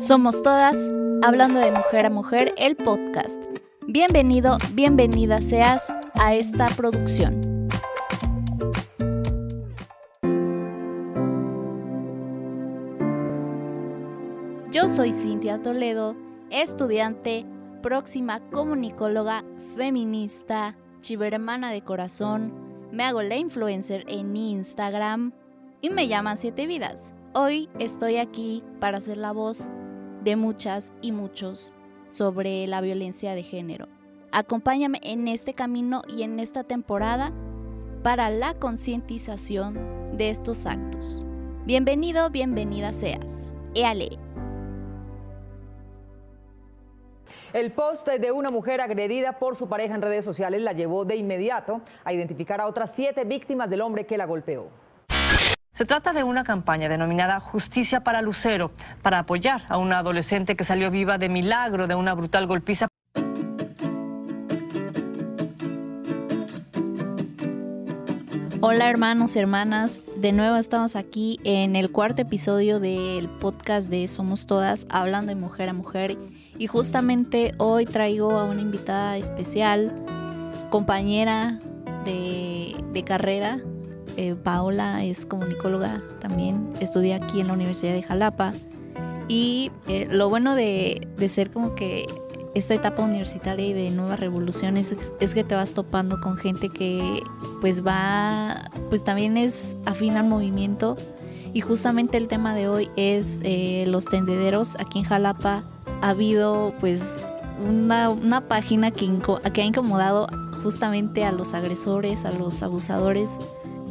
Somos todas, hablando de mujer a mujer, el podcast. Bienvenido, bienvenida seas a esta producción. Yo soy Cintia Toledo, estudiante, próxima comunicóloga, feminista, chivermana de corazón, me hago la influencer en Instagram y me llaman Siete Vidas. Hoy estoy aquí para ser la voz de muchas y muchos sobre la violencia de género. Acompáñame en este camino y en esta temporada para la concientización de estos actos. Bienvenido, bienvenida seas. Éale. El post de una mujer agredida por su pareja en redes sociales la llevó de inmediato a identificar a otras siete víctimas del hombre que la golpeó. Se trata de una campaña denominada Justicia para Lucero, para apoyar a una adolescente que salió viva de milagro de una brutal golpiza. Hola hermanos, hermanas, de nuevo estamos aquí en el cuarto episodio del podcast de Somos Todas, hablando de mujer a mujer. Y justamente hoy traigo a una invitada especial, compañera de, de carrera, eh, Paola es comunicóloga también, estudia aquí en la Universidad de Jalapa. Y eh, lo bueno de, ser como que esta etapa universitaria y de nuevas revoluciones es, que te vas topando con gente que pues va, pues también es afín al movimiento. Y justamente el tema de hoy es eh, los tendederos. Aquí en Jalapa ha habido pues una, una página que, que ha incomodado justamente a los agresores, a los abusadores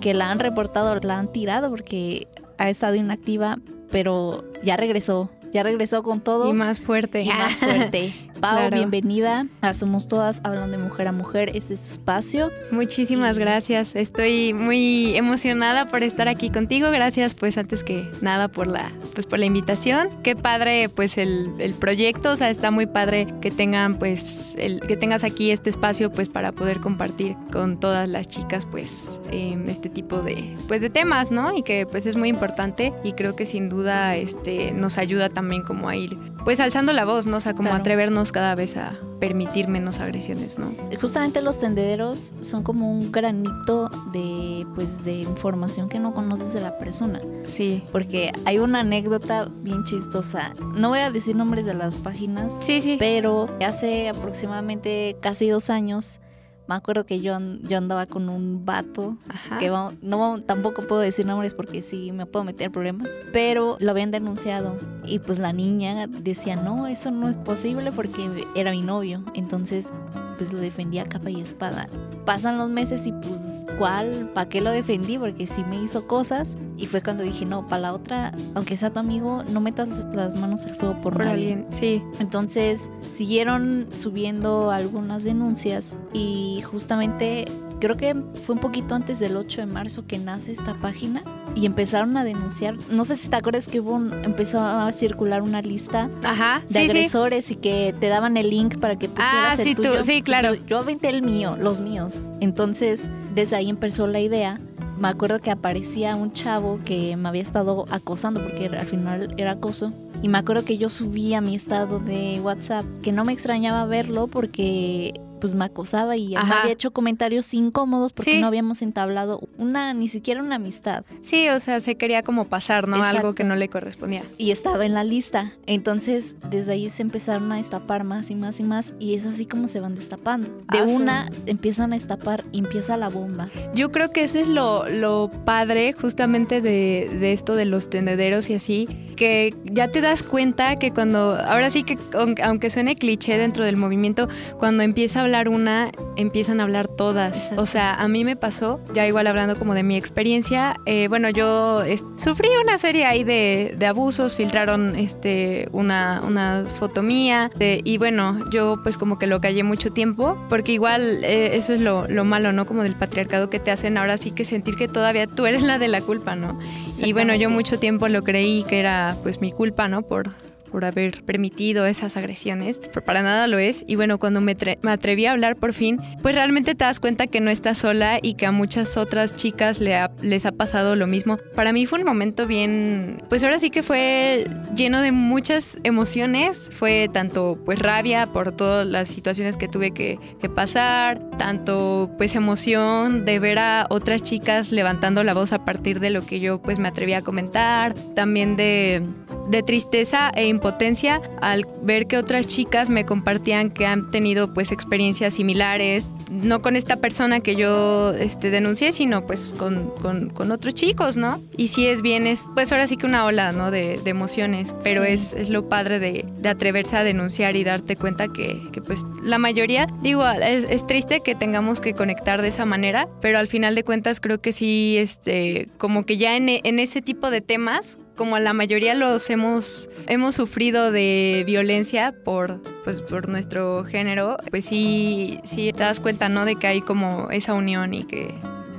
que la han reportado, la han tirado porque ha estado inactiva, pero ya regresó, ya regresó con todo. Y más fuerte. Y más fuerte. Pau, bienvenida a Somos Todas Hablando de Mujer a Mujer. Este es tu espacio. Muchísimas gracias. Estoy muy emocionada por estar aquí contigo. Gracias, pues, antes que nada por la, pues, por la invitación. Qué padre, pues, el, el proyecto. O sea, está muy padre que tengan, pues, el, que tengas aquí este espacio, pues, para poder compartir con todas las chicas, pues, em, este tipo de, pues, de temas, ¿no? Y que, pues, es muy importante y creo que sin duda, este, nos ayuda también como a ir, pues, alzando la voz, ¿no? O sea, como atrevernos cada vez a permitir menos agresiones, ¿no? Justamente los tendederos son como un granito de pues de información que no conoces de la persona. Sí. Porque hay una anécdota bien chistosa. No voy a decir nombres de las páginas. Sí, sí. Pero hace aproximadamente casi dos años me acuerdo que yo, yo andaba con un vato, que no tampoco puedo decir nombres porque sí me puedo meter problemas, pero lo habían denunciado y pues la niña decía, no, eso no es posible porque era mi novio, entonces pues lo defendía a capa y espada. Pasan los meses y pues, ¿cuál? ¿Para qué lo defendí? Porque sí me hizo cosas y fue cuando dije, no, para la otra, aunque sea tu amigo, no metas las manos al fuego por, nadie. Alguien. Sí. Entonces siguieron subiendo algunas denuncias y justamente creo que fue un poquito antes del 8 de marzo que nace esta página y empezaron a denunciar. No sé si te acuerdas que hubo empezó a circular una lista de agresores y que te daban el link para que pusieras ah, el tuyo. sí, claro. Yo, yo aventé el mío, los míos. Entonces, desde ahí empezó la idea me acuerdo que aparecía un chavo que me había estado acosando porque al final era acoso. Y me acuerdo que yo subí a mi estado de WhatsApp que no me extrañaba verlo porque pues me acosaba y me había hecho comentarios incómodos porque no habíamos entablado una, ni siquiera una amistad. Sí, o sea, se quería como pasar, ¿no? Algo que no le correspondía. Y estaba en la lista. Entonces, desde ahí se empezaron a destapar más y más y más y es así como se van destapando. De ah, una empiezan a destapar y empieza la bomba. Yo creo que eso es lo, lo padre justamente de, de esto de los tendederos y así, que ya te das cuenta que cuando, ahora sí que aunque suene cliché dentro del movimiento, cuando empieza a hablar una, empiezan a hablar todas. O sea, a mí me pasó, ya igual hablando como de mi experiencia, eh, bueno, yo sufrí una serie ahí de, abusos, filtraron este, una, una foto mía y bueno, yo pues como que lo callé mucho tiempo, porque igual eh, eso es lo, lo, malo, ¿no? Como del patriarcado que te hacen ahora sí que sentir que todavía tú eres la de la culpa, ¿no? Y bueno, yo mucho tiempo lo creí que era pues mi culpa, ¿no? Por por haber permitido esas agresiones, pero para nada lo es. Y bueno, cuando me, me atreví a hablar por fin, pues realmente te das cuenta que no estás sola y que a muchas otras chicas le les ha pasado lo mismo. Para mí fue un momento bien, pues ahora sí que fue lleno de muchas emociones, fue tanto pues rabia por todas las situaciones que tuve que, que pasar, tanto pues emoción de ver a otras chicas levantando la voz a partir de lo que yo pues me atreví a comentar, también de, de tristeza e impotencia al ver que otras chicas me compartían que han tenido pues experiencias similares, no con esta persona que yo este, denuncié, sino pues con, con, otros chicos, ¿no? Y sí es bien, es pues ahora sí que una ola, ¿no? De, de emociones, pero es, es, lo padre de, de, atreverse a denunciar y darte cuenta que, que pues la mayoría, digo, es, es, triste que tengamos que conectar de esa manera, pero al final de cuentas creo que sí, este, como que ya en, en ese tipo de temas, como la mayoría los hemos, hemos sufrido de violencia por, pues, por nuestro género, pues sí, sí te das cuenta, ¿no? De que hay como esa unión y que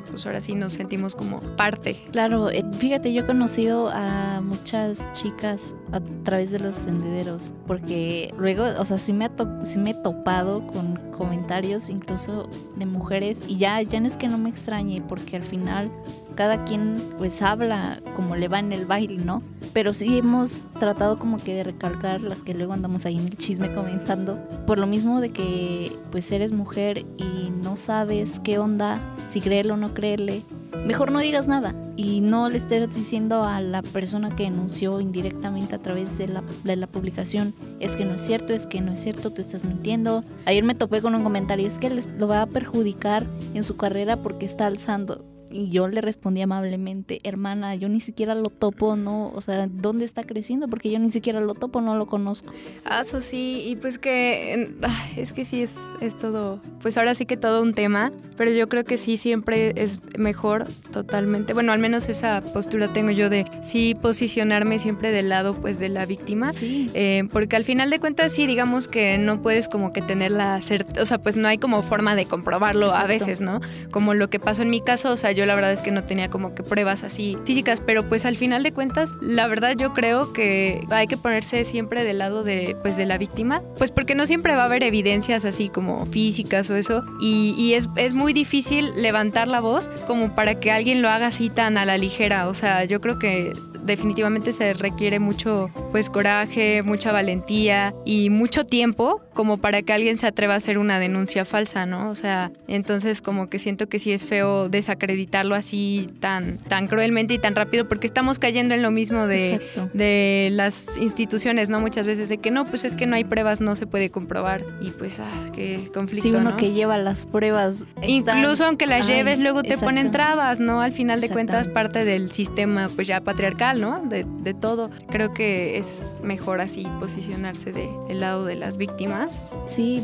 pues ahora sí nos sentimos como parte. Claro, eh, fíjate, yo he conocido a muchas chicas a través de los tendederos, porque luego, o sea, sí me, sí me he topado con comentarios incluso de mujeres y ya, ya no es que no me extrañe, porque al final cada quien pues habla como le va en el baile, ¿no? Pero sí hemos tratado como que de recalcar las que luego andamos ahí en el chisme comentando, por lo mismo de que pues eres mujer y no sabes qué onda, si creerlo o no creerle, mejor no digas nada y no le estés diciendo a la persona que denunció indirectamente a través de la, de la, publicación es que no es cierto, es que no es cierto, tú estás mintiendo. Ayer me topé con un comentario, es que les, lo va a perjudicar en su carrera porque está alzando. Y yo le respondí amablemente, hermana, yo ni siquiera lo topo, ¿no? O sea, ¿dónde está creciendo? Porque yo ni siquiera lo topo, no lo conozco. Ah, eso sí, y pues que es que sí es, es todo, pues ahora sí que todo un tema, pero yo creo que sí siempre es mejor totalmente, bueno, al menos esa postura tengo yo de sí posicionarme siempre del lado pues de la víctima, sí. Eh, porque al final de cuentas sí digamos que no puedes como que tener la certeza, o sea, pues no hay como forma de comprobarlo a veces, ¿no? Como lo que pasó en mi caso, o sea, yo la verdad es que no tenía como que pruebas así físicas, pero pues al final de cuentas, la verdad yo creo que hay que ponerse siempre del lado de, pues, de la víctima, pues porque no siempre va a haber evidencias así como físicas o eso, y, y es, es muy difícil levantar la voz como para que alguien lo haga así tan a la ligera, o sea, yo creo que definitivamente se requiere mucho pues coraje, mucha valentía y mucho tiempo como para que alguien se atreva a hacer una denuncia falsa, ¿no? O sea, entonces como que siento que sí es feo desacreditarlo así tan, tan cruelmente y tan rápido porque estamos cayendo en lo mismo de, de las instituciones, ¿no? Muchas veces de que no, pues es que no hay pruebas, no se puede comprobar y pues, ah, qué conflicto. Sí, uno que lleva las pruebas. Incluso aunque las lleves, luego te ponen trabas, ¿no? Al final de cuentas parte del sistema pues ya patriarcal de, todo. Creo que es mejor así posicionarse de, del lado de las víctimas. Sí,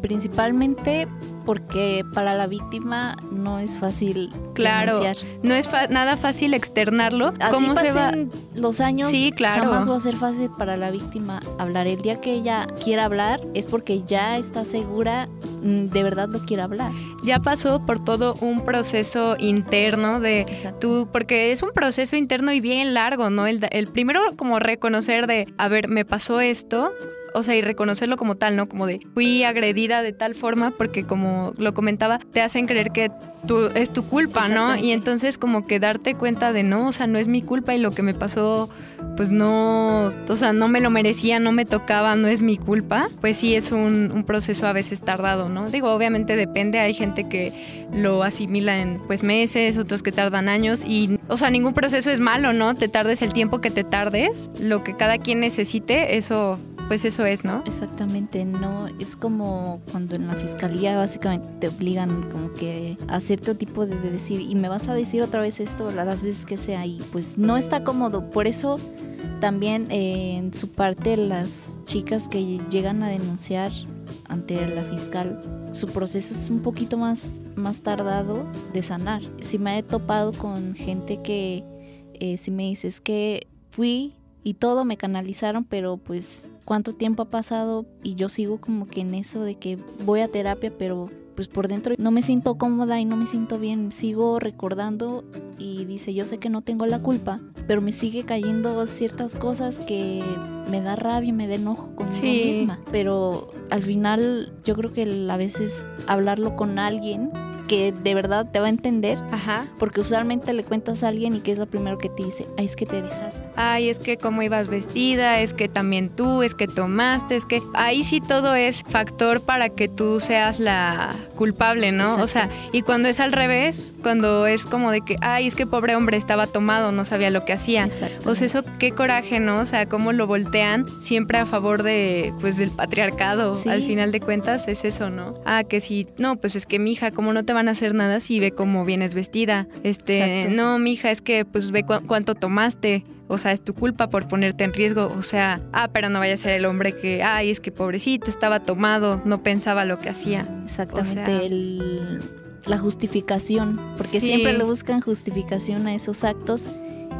principalmente porque para la víctima no es fácil claro no es nada fácil externarlo. Así cómo se va los años sí claro. jamás va a ser fácil para la víctima hablar. El día que ella quiera hablar es porque ya está segura mm, de verdad lo quiere hablar. Ya pasó por todo un proceso interno de tú porque es un proceso interno y bien largo no el, el primero como reconocer de a ver me pasó esto o sea, y reconocerlo como tal, ¿no? Como de fui agredida de tal forma porque como lo comentaba, te hacen creer que tú, es tu culpa, ¿no? Y entonces como que darte cuenta de no, o sea, no es mi culpa y lo que me pasó pues no, o sea, no me lo merecía, no me tocaba, no es mi culpa, pues sí es un, un, proceso a veces tardado, ¿no? Digo, obviamente depende, hay gente que lo asimila en pues meses, otros que tardan años y, o sea, ningún proceso es malo, ¿no? Te tardes el tiempo que te tardes, lo que cada quien necesite, eso pues eso es, ¿no? Exactamente, no es como cuando en la fiscalía básicamente te obligan como que a cierto tipo de, decir y me vas a decir otra vez esto las veces que sea y pues no está cómodo, por eso también eh, en su parte las chicas que llegan a denunciar ante la fiscal su proceso es un poquito más, más tardado de sanar. Si me he topado con gente que eh, si me dices que fui y todo me canalizaron, pero pues cuánto tiempo ha pasado y yo sigo como que en eso de que voy a terapia, pero pues por dentro no me siento cómoda y no me siento bien. Sigo recordando y dice, yo sé que no tengo la culpa, pero me sigue cayendo ciertas cosas que me da rabia y me da enojo conmigo misma. Pero al final yo creo que a veces hablarlo con alguien que de verdad te va a entender. Ajá. Porque usualmente le cuentas a alguien y que es lo primero que te dice, ay, es que te dejaste. Ay, es que cómo ibas vestida, es que también tú, es que tomaste, es que ahí sí todo es factor para que tú seas la culpable, ¿no? O sea, y cuando es al revés, cuando es como de que, ay, es que pobre hombre estaba tomado, no sabía lo que hacía. O sea, eso qué coraje, ¿no? O sea, cómo lo voltean siempre a favor de, pues, del patriarcado. Al final de cuentas es eso, ¿no? Ah, que si, no, pues es que mi hija, ¿cómo no te van a hacer nada si ve cómo vienes vestida. Este, no, mija, es que pues ve cuánto tomaste. O sea, es tu culpa por ponerte en riesgo. O sea, ah, pero no vaya a ser el hombre que, ay, es que pobrecito, estaba tomado, no pensaba lo que hacía. Exactamente. la justificación, porque siempre le buscan justificación a esos actos.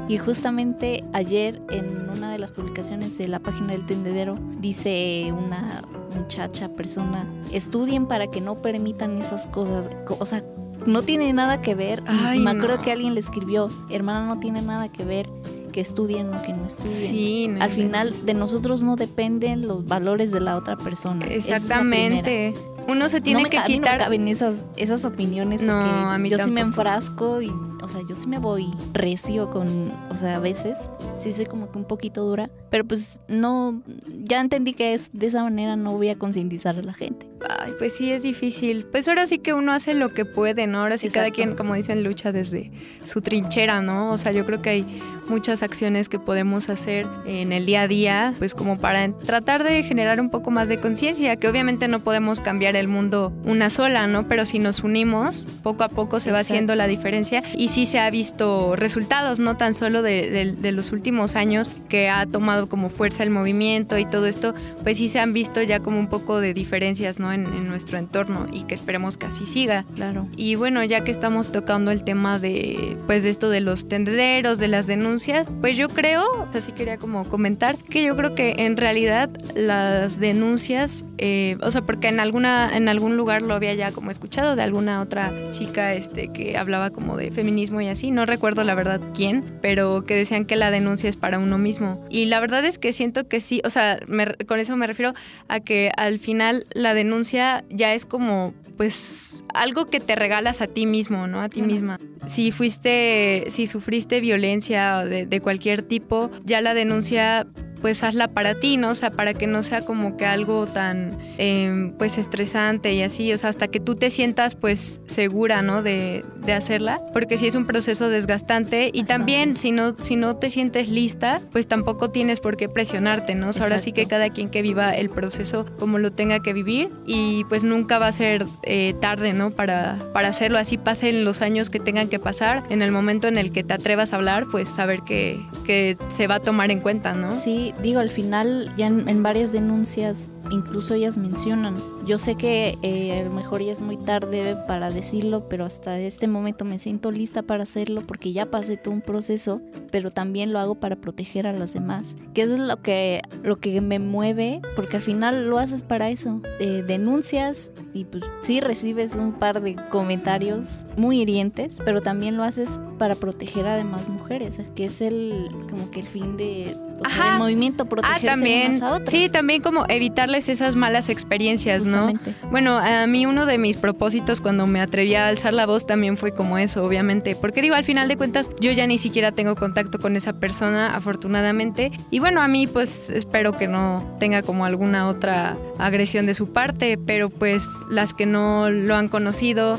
Y justamente ayer en una de las publicaciones de la página del tendedero dice una muchacha, persona, estudien para que no permitan esas cosas. O sea, no tiene nada que ver. me acuerdo que alguien le escribió, hermana, no tiene nada que ver que estudien o que no estudien. Al final de nosotros no dependen los valores de la otra persona. Exactamente. Uno se tiene que quitar. No caben esas, esas opiniones. No, a mí yo sí me enfrasco y, o sea, yo sí me voy recio con, o sea, a veces sí soy como que un poquito dura, pero pues no, ya entendí que es de esa manera no voy a concientizar a la gente. Ay, pues sí es difícil. Pues ahora sí que uno hace lo que puede, ¿no? Ahora sí cada quien, como dicen, lucha desde su trinchera, ¿no? O sea, yo creo que hay muchas acciones que podemos hacer en el día a día, pues como para tratar de generar un poco más de conciencia, que obviamente no podemos cambiar el mundo una sola, ¿no? Pero si nos unimos, poco a poco se va haciendo la diferencia y sí se ha visto resultados, no tan solo de, los últimos años que ha tomado como fuerza el movimiento y todo esto, pues sí se han visto ya como un poco de diferencias, ¿no? En, nuestro entorno y que esperemos que así siga. Claro. Y bueno, ya que estamos tocando el tema de, pues de esto de los tendederos, de las denuncias, pues yo creo, así quería como comentar, que yo creo que en realidad las denuncias, eh, o sea, porque en alguna en algún lugar lo había ya como escuchado de alguna otra chica este, que hablaba como de feminismo y así, no recuerdo la verdad quién, pero que decían que la denuncia es para uno mismo. Y la verdad es que siento que sí, o sea, con eso me refiero a que al final la denuncia ya es como pues algo que te regalas a ti mismo, ¿no? A ti misma. Si fuiste, si sufriste violencia de, de cualquier tipo, ya la denuncia pues hazla para ti, ¿no? O sea, para que no sea como que algo tan, em, pues, estresante y así, o sea, hasta que tú te sientas, pues, segura, ¿no? De, de hacerla, porque si es un proceso desgastante y también si no, si no te sientes lista, pues tampoco tienes por qué presionarte, ¿no? O sea, ahora sí que cada quien que viva el proceso como lo tenga que vivir y pues nunca va a ser eh, tarde, ¿no? Para, para hacerlo, así pasen los años que tengan que pasar, en el momento en el que te atrevas a hablar, pues saber que, que se va a tomar en cuenta, ¿no? Sí, digo, al final ya en, varias denuncias incluso ellas mencionan, yo sé que eh, a lo mejor ya es muy tarde para decirlo, pero hasta este momento me siento lista para hacerlo porque ya pasé todo un proceso, pero también lo hago para proteger a los demás, que es lo que, lo que me mueve, porque al final lo haces para eso, eh, denuncias y pues sí recibes un par de comentarios muy hirientes, pero también lo haces para proteger a demás mujeres, que es el como que el fin de el movimiento protegerse ah, también, a otras. Sí, también como evitarles esas malas experiencias, ¿no? Bueno, a mí uno de mis propósitos cuando me atreví a alzar la voz también fue como eso, obviamente, porque digo, al final de cuentas yo ya ni siquiera tengo contacto con esa persona, afortunadamente, y bueno, a mí pues espero que no tenga como alguna otra agresión de su parte, pero pues las que no lo han conocido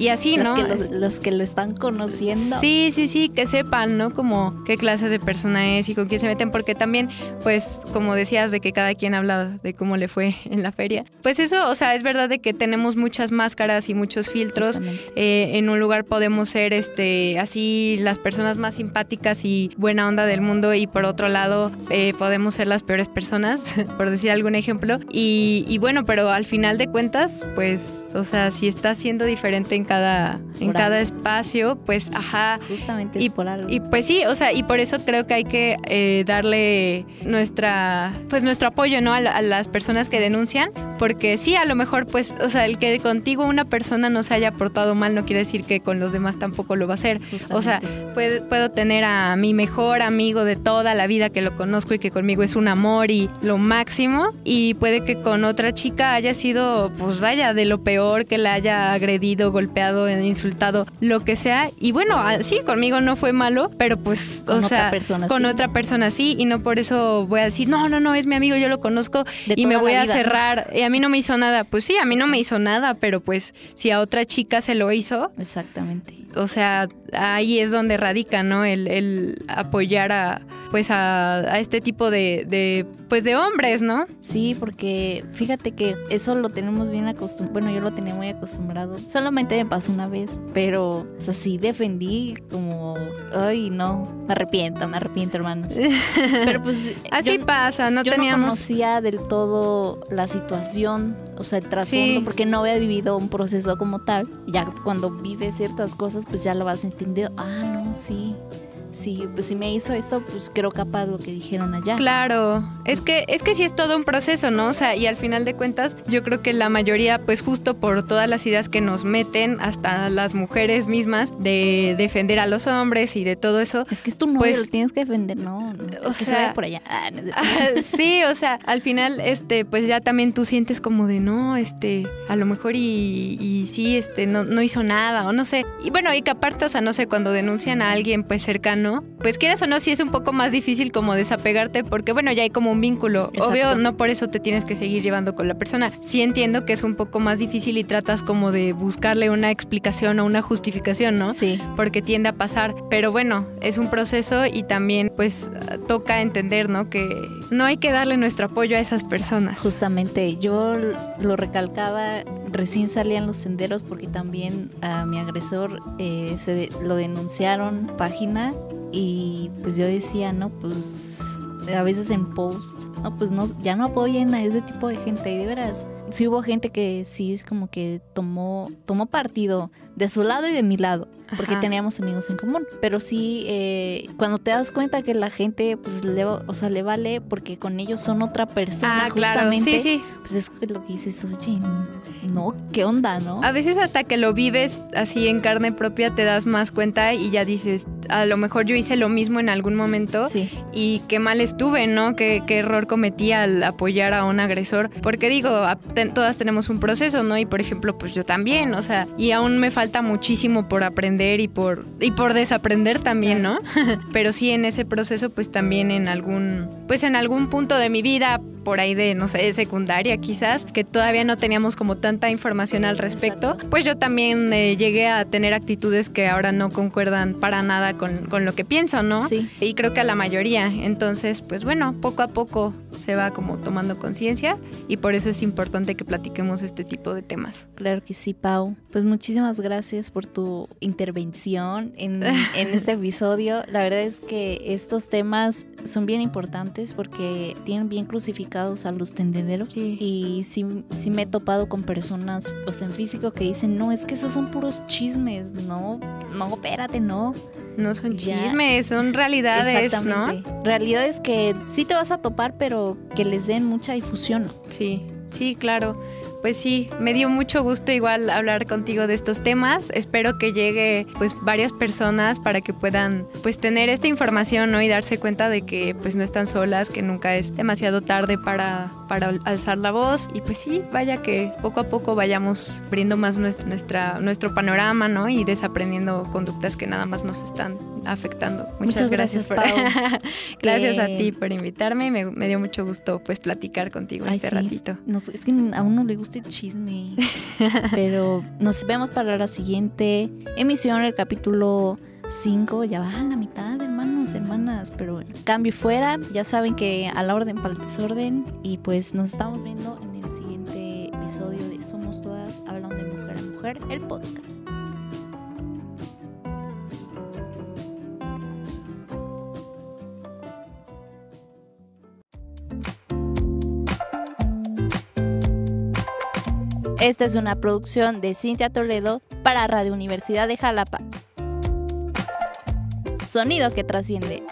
y así, ¿no? los, que lo están conociendo. Sí, sí, sí, que sepan, ¿no? Como qué clase de persona es y con quién se meten porque también, pues, como decías, de que cada quien habla de cómo le fue en la feria, pues eso, o sea, es verdad de que tenemos muchas máscaras y muchos filtros. Eh, en un lugar podemos ser, este, así, las personas más simpáticas y buena onda del mundo y por otro lado eh, podemos ser las peores personas, por decir algún ejemplo. Y, y bueno, pero al final de cuentas, pues, o sea, si estás siendo diferente en cada, en cada espacio, pues ajá. Justamente es y, por algo. Y pues sí, o sea, y por eso creo que hay que eh, darle nuestra, pues nuestro apoyo, ¿no? A, a, las personas que denuncian, porque sí, a lo mejor, pues, o sea, el que contigo una persona no se haya portado mal no quiere decir que con los demás tampoco lo va a hacer. Justamente. O sea, puedo, puedo tener a mi mejor amigo de toda la vida que lo conozco y que conmigo es un amor y lo máximo, y puede que con otra chica haya sido, pues vaya, de lo peor, que la haya agredido, golpeado, insultado, lo que sea. Y bueno, sí, conmigo no fue malo, pero pues, con o sea, otra persona con sí. otra persona sí, y no por eso voy a decir, no, no, no, es mi amigo, yo lo conozco De y me voy a vida, cerrar. Y a mí no me hizo nada. Pues sí, a mí no me hizo nada, pero pues si a otra chica se lo hizo, Exactamente. o sea, ahí es donde radica, ¿no? El, el apoyar a pues a, a este tipo de, de, pues de hombres, ¿no? Sí, porque fíjate que eso lo tenemos bien acostumbrado. Bueno, yo lo tenía muy acostumbrado. Solamente me pasó una vez, pero, o sea, sí defendí como, ay, no, me arrepiento, me arrepiento, hermanos. Pero pues así yo, pasa, no yo teníamos no conocía del todo la situación, o sea, el trasfondo, Sí. porque no había vivido un proceso como tal. Ya cuando vives ciertas cosas, pues ya lo vas entendiendo. Ah, no, sí. Sí, pues si me hizo esto, pues creo capaz lo que dijeron allá. Claro, es que es que sí es todo un proceso, ¿no? O sea, y al final de cuentas, yo creo que la mayoría, pues justo por todas las ideas que nos meten, hasta las mujeres mismas, de defender a los hombres y de todo eso. Es que es tu novio, Pues- lo tienes que defender, ¿no? O que se sea- vaya por allá. Ah, no. Ah, sí, o sea, al final, este, pues ya también tú sientes como de no, este, a lo mejor y, y sí, este, no, no hizo nada, o no sé. Y bueno, y que aparte, o sea, no sé, cuando denuncian a alguien pues cercano, pues quieras o no, sí es un poco más difícil como desapegarte, porque bueno, ya hay como un vínculo. Exacto. Obvio, no por eso te tienes que seguir llevando con la persona. Sí entiendo que es un poco más difícil y tratas como de buscarle una explicación o una justificación, ¿no? Sí, porque tiende a pasar. Pero bueno, es un proceso y también pues toca entender, ¿no? Que no hay que darle nuestro apoyo a esas personas. justamente. Yo lo recalcaba, recién salían los senderos porque también a mi agresor eh, se lo denunciaron página y pues yo decía, no, pues a veces en post, no, pues no, ya no apoyen a ese tipo de gente. De veras, sí hubo gente que sí es como que tomó, tomó partido de su lado y de mi lado. porque Ajá. teníamos amigos en común. Pero sí, eh, cuando te das cuenta que la gente, pues, le, o sea, le vale porque con ellos son otra persona, Ah, claro. justamente, Sí, sí. pues es lo que dices, oye, no, ¿qué onda, no? A veces hasta que lo vives así en carne propia te das más cuenta y ya dices, a lo mejor yo hice lo mismo en algún momento Sí, y qué mal estuve, ¿no? Qué, qué error cometí al apoyar a un agresor. Porque digo, a- ten- todas tenemos un proceso, ¿no? Y por ejemplo, pues yo también, o sea, y aún me falta muchísimo por aprender y por, y por desaprender también, ¿no? Pero sí en ese proceso, pues también en algún, pues en algún punto de mi vida, por ahí de, no sé, secundaria quizás, que todavía no teníamos como tanta información al respecto, pues yo también eh, llegué a tener actitudes que ahora no concuerdan para nada con, con lo que pienso, ¿no? sí. Y creo que a la mayoría. Entonces, pues bueno, poco a poco se va como tomando conciencia y por eso es importante que platiquemos este tipo de temas. Claro que sí, Pau. Pues muchísimas gracias por tu intervención en, en este episodio. La verdad es que estos temas son bien importantes porque tienen bien crucificados a los tendederos. Sí. Y sí, sí me he topado con personas, o sea, en físico que dicen, no, es que esos son puros chismes, no, no, espérate, no. No son Ya. chismes, son realidades, ¿no? Realidades que sí te vas a topar, pero que les den mucha difusión. Sí, sí, claro. Pues sí, me dio mucho gusto igual hablar contigo de estos temas. Espero que llegue pues varias personas para que puedan pues tener esta información, ¿no? Y darse cuenta de que pues no están solas, que nunca es demasiado tarde para, para alzar la voz. Y pues sí, vaya que poco a poco vayamos abriendo más nuestra, nuestra- nuestro panorama, ¿no? Y desaprendiendo conductas que nada más nos están afectando. Muchas, Muchas gracias, por- Pau. gracias a ti por invitarme. Me, me dio mucho gusto pues platicar contigo Ay, este sí, ratito. no sé, es que a uno le gusta el chisme. Pero nos vemos para la siguiente emisión, el capítulo 5. Ya va a la mitad, hermanos, hermanas. Pero bueno, cambio fuera. Ya saben que a la orden para el desorden. Y pues nos estamos viendo en el siguiente episodio de Somos Todas Hablando de Mujer a Mujer, el podcast. Esta es una producción de Cintia Toledo para Radio Universidad de Jalapa. Sonido que trasciende.